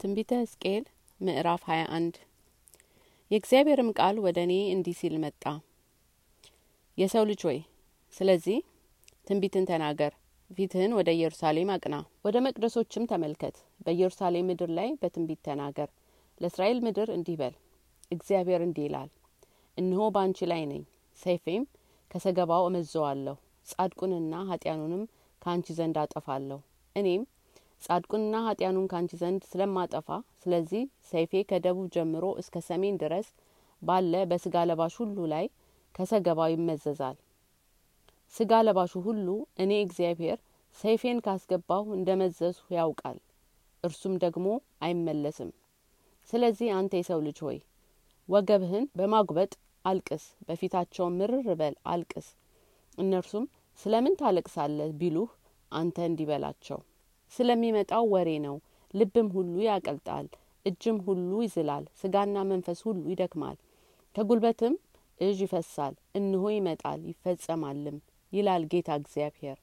ትንቢተ ሕዝቅኤል ምዕራፍ 21 የእግዚአብሔርም ቃል ወደ እኔ እንዲህ ሲል መጣ። የሰው ልጅ ሆይ ስለዚህ ትንቢትን ተናገር፣ ፊትህን ወደ ኢየሩሳሌም አቅና፣ ወደ መቅደሶችም ተመልከት፣ በኢየሩሳሌም ምድር ላይ በትንቢት ተናገር። ለእስራኤል ምድር እንዲህ በል፣ እግዚአብሔር እንዲህ ይላል፣ እነሆ በአንቺ ላይ ነኝ፣ ሰይፌም ከሰገባው እመዘዋለሁ፣ ጻድቁንና ኃጢያኑንም ከአንቺ ዘንድ አጠፋለሁ። እኔም ጻድቁንና ኃጢያኑን ካንቺ ዘንድ ስለማጠፋ ስለዚህ ሰይፌ ከደቡብ ጀምሮ እስከ ሰሜን ድረስ ባለ በስጋ ለባሽ ሁሉ ላይ ከሰገባው ይመዘዛል። ስጋ ለባሹ ሁሉ እኔ እግዚአብሔር ሰይፌን ካስገባሁ እንደ መዘዝሁ ያውቃል፣ እርሱም ደግሞ አይመለስም። ስለዚህ አንተ የሰው ልጅ ሆይ ወገብህን በማጉበጥ አልቅስ፣ በፊታቸውም ምርር በል አልቅስ። እነርሱም ስለምን ታለቅሳለህ ቢሉህ አንተ እንዲህ በላቸው ስለሚመጣው ወሬ ነው። ልብም ሁሉ ያቀልጣል፣ እጅም ሁሉ ይዝላል፣ ስጋና መንፈስ ሁሉ ይደክማል፣ ከጉልበትም እዥ ይፈሳል። እንሆ ይመጣል ይፈጸማልም ይላል ጌታ እግዚአብሔር።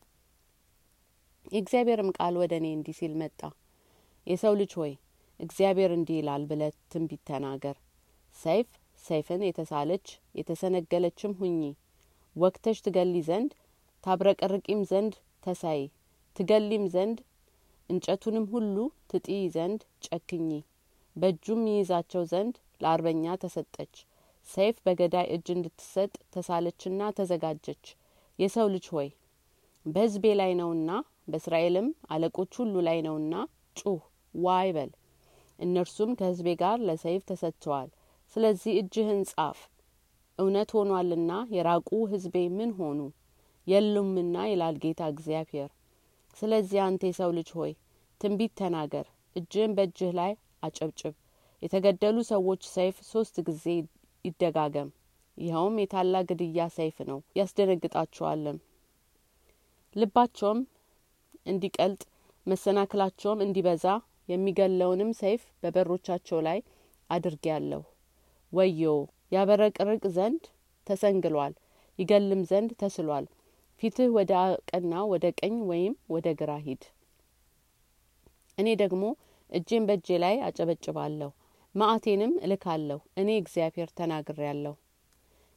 የእግዚአብሔርም ቃል ወደ እኔ እንዲህ ሲል መጣ። የሰው ልጅ ሆይ እግዚአብሔር እንዲህ ይላል ብለህ ትንቢት ተናገር። ሰይፍ ሰይፍን የተሳለች የተሰነገለችም ሁኚ፣ ወግተሽ ትገሊ ዘንድ ታብረቀርቂም ዘንድ ተሳይ፣ ትገሊም ዘንድ እንጨቱንም ሁሉ ትጥይ ዘንድ ጨክኚ፣ በእጁም ይይዛቸው ዘንድ ለአርበኛ ተሰጠች። ሰይፍ በገዳይ እጅ እንድትሰጥ ተሳለችና ተዘጋጀች። የሰው ልጅ ሆይ በሕዝቤ ላይ ነውና በእስራኤልም አለቆች ሁሉ ላይ ነውና ጩህ፣ ዋይ በል። እነርሱም ከሕዝቤ ጋር ለሰይፍ ተሰጥተዋል። ስለዚህ እጅህን ጻፍ፣ እውነት ሆኗልና የራቁ ሕዝቤ ምን ሆኑ የሉምና ይላል ጌታ እግዚአብሔር። ስለዚህ አንተ የሰው ልጅ ሆይ ትንቢት ተናገር፣ እጅህን በእጅህ ላይ አጨብጭብ። የተገደሉ ሰዎች ሰይፍ ሶስት ጊዜ ይደጋገም። ይኸውም የታላቅ ግድያ ሰይፍ ነው። ያስደነግጣቸዋልም፣ ልባቸውም እንዲቀልጥ መሰናክላቸውም እንዲበዛ የሚገለውንም ሰይፍ በበሮቻቸው ላይ አድርጌያለሁ። ወዮ ያበረቅርቅ ዘንድ ተሰንግሏል፣ ይገልም ዘንድ ተስሏል። ፊትህ ወደ ቀና ወደ ቀኝ ወይም ወደ ግራ ሂድ። እኔ ደግሞ እጄን በእጄ ላይ አጨበጭባለሁ፣ መዓቴንም እልካለሁ። እኔ እግዚአብሔር ተናግሬያለሁ።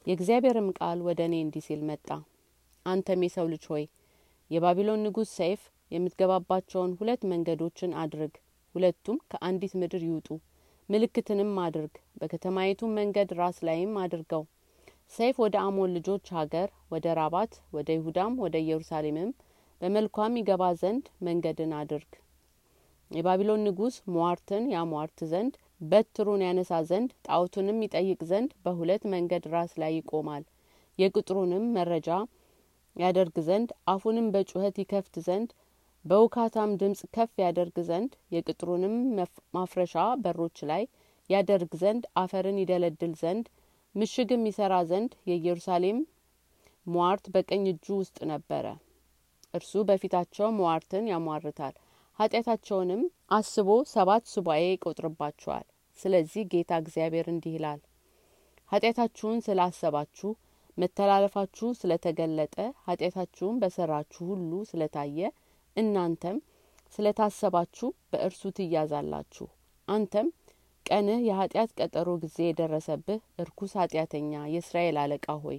የእግዚአብሔርም ቃል ወደ እኔ እንዲህ ሲል መጣ። አንተም የሰው ልጅ ሆይ የባቢሎን ንጉሥ ሰይፍ የምትገባባቸውን ሁለት መንገዶችን አድርግ። ሁለቱም ከአንዲት ምድር ይውጡ። ምልክትንም አድርግ፣ በከተማይቱም መንገድ ራስ ላይም አድርገው። ሰይፍ ወደ አሞን ልጆች ሀገር ወደ ራባት ወደ ይሁዳም ወደ ኢየሩሳሌምም በመልኳም ይገባ ዘንድ መንገድን አድርግ። የባቢሎን ንጉሥ ሟርትን ያሟርት ዘንድ በትሩን ያነሳ ዘንድ ጣዖቱንም ይጠይቅ ዘንድ በሁለት መንገድ ራስ ላይ ይቆማል። የቅጥሩንም መረጃ ያደርግ ዘንድ አፉንም በጩኸት ይከፍት ዘንድ በውካታም ድምጽ ከፍ ያደርግ ዘንድ የቅጥሩንም ማፍረሻ በሮች ላይ ያደርግ ዘንድ አፈርን ይደለድል ዘንድ ምሽግም ይሰራ ዘንድ የኢየሩሳሌም ሟርት በቀኝ እጁ ውስጥ ነበረ። እርሱ በፊታቸው ሟርትን ያሟርታል፣ ኃጢአታቸውንም አስቦ ሰባት ሱባኤ ይቆጥርባቸዋል። ስለዚህ ጌታ እግዚአብሔር እንዲህ ይላል፣ ኃጢአታችሁን ስላሰባችሁ መተላለፋችሁ ስለተገለጠ ኃጢአታችሁን በሰራችሁ ሁሉ ስለታየ እናንተም ስለታሰባችሁ በእርሱ ትያዛላችሁ። አንተም ቀንህ የኃጢአት ቀጠሮ ጊዜ የደረሰብህ እርኩስ ኃጢአተኛ የእስራኤል አለቃ ሆይ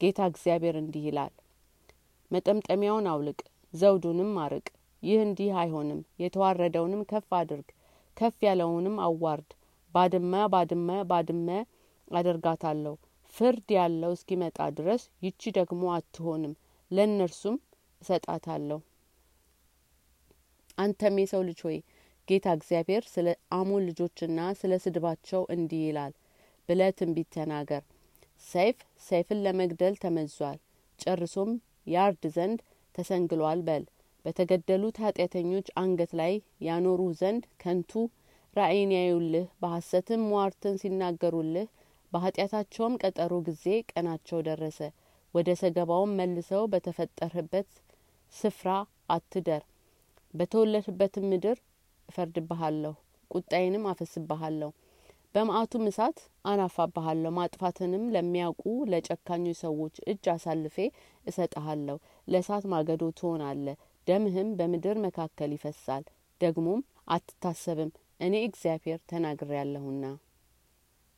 ጌታ እግዚአብሔር እንዲህ ይላል፣ መጠምጠሚያውን አውልቅ፣ ዘውዱንም አርቅ። ይህ እንዲህ አይሆንም። የተዋረደውንም ከፍ አድርግ፣ ከፍ ያለውንም አዋርድ። ባድመ ባድመ ባድመ አደርጋታለሁ። ፍርድ ያለው እስኪመጣ ድረስ ይቺ ደግሞ አትሆንም፣ ለእነርሱም እሰጣታለሁ። አንተም የሰው ልጅ ሆይ ጌታ እግዚአብሔር ስለ አሞን ልጆችና ስለ ስድባቸው እንዲህ ይላል ብለ ትንቢት ተናገር። ሰይፍ ሰይፍን ለመግደል ተመዟል፣ ጨርሶም ያርድ ዘንድ ተሰንግሏል በል። በተገደሉት ኃጢአተኞች አንገት ላይ ያኖሩ ዘንድ ከንቱ ራእይን ያዩልህ፣ በሐሰትም ሟርትን ሲናገሩልህ፣ በኃጢአታቸውም ቀጠሮ ጊዜ ቀናቸው ደረሰ። ወደ ሰገባውም መልሰው በተፈጠርህበት ስፍራ አትደር፣ በተወለድህበትም ምድር እፈርድብሃለሁ፣ ቁጣዬንም አፈስብሃለሁ፣ በመዓቱም እሳት አናፋብሃለሁ። ማጥፋትንም ለሚያውቁ ለጨካኞች ሰዎች እጅ አሳልፌ እሰጥሃለሁ። ለእሳት ማገዶ ትሆናለህ፣ ደምህም በምድር መካከል ይፈሳል፣ ደግሞም አትታሰብም። እኔ እግዚአብሔር ተናግሬ ያለሁና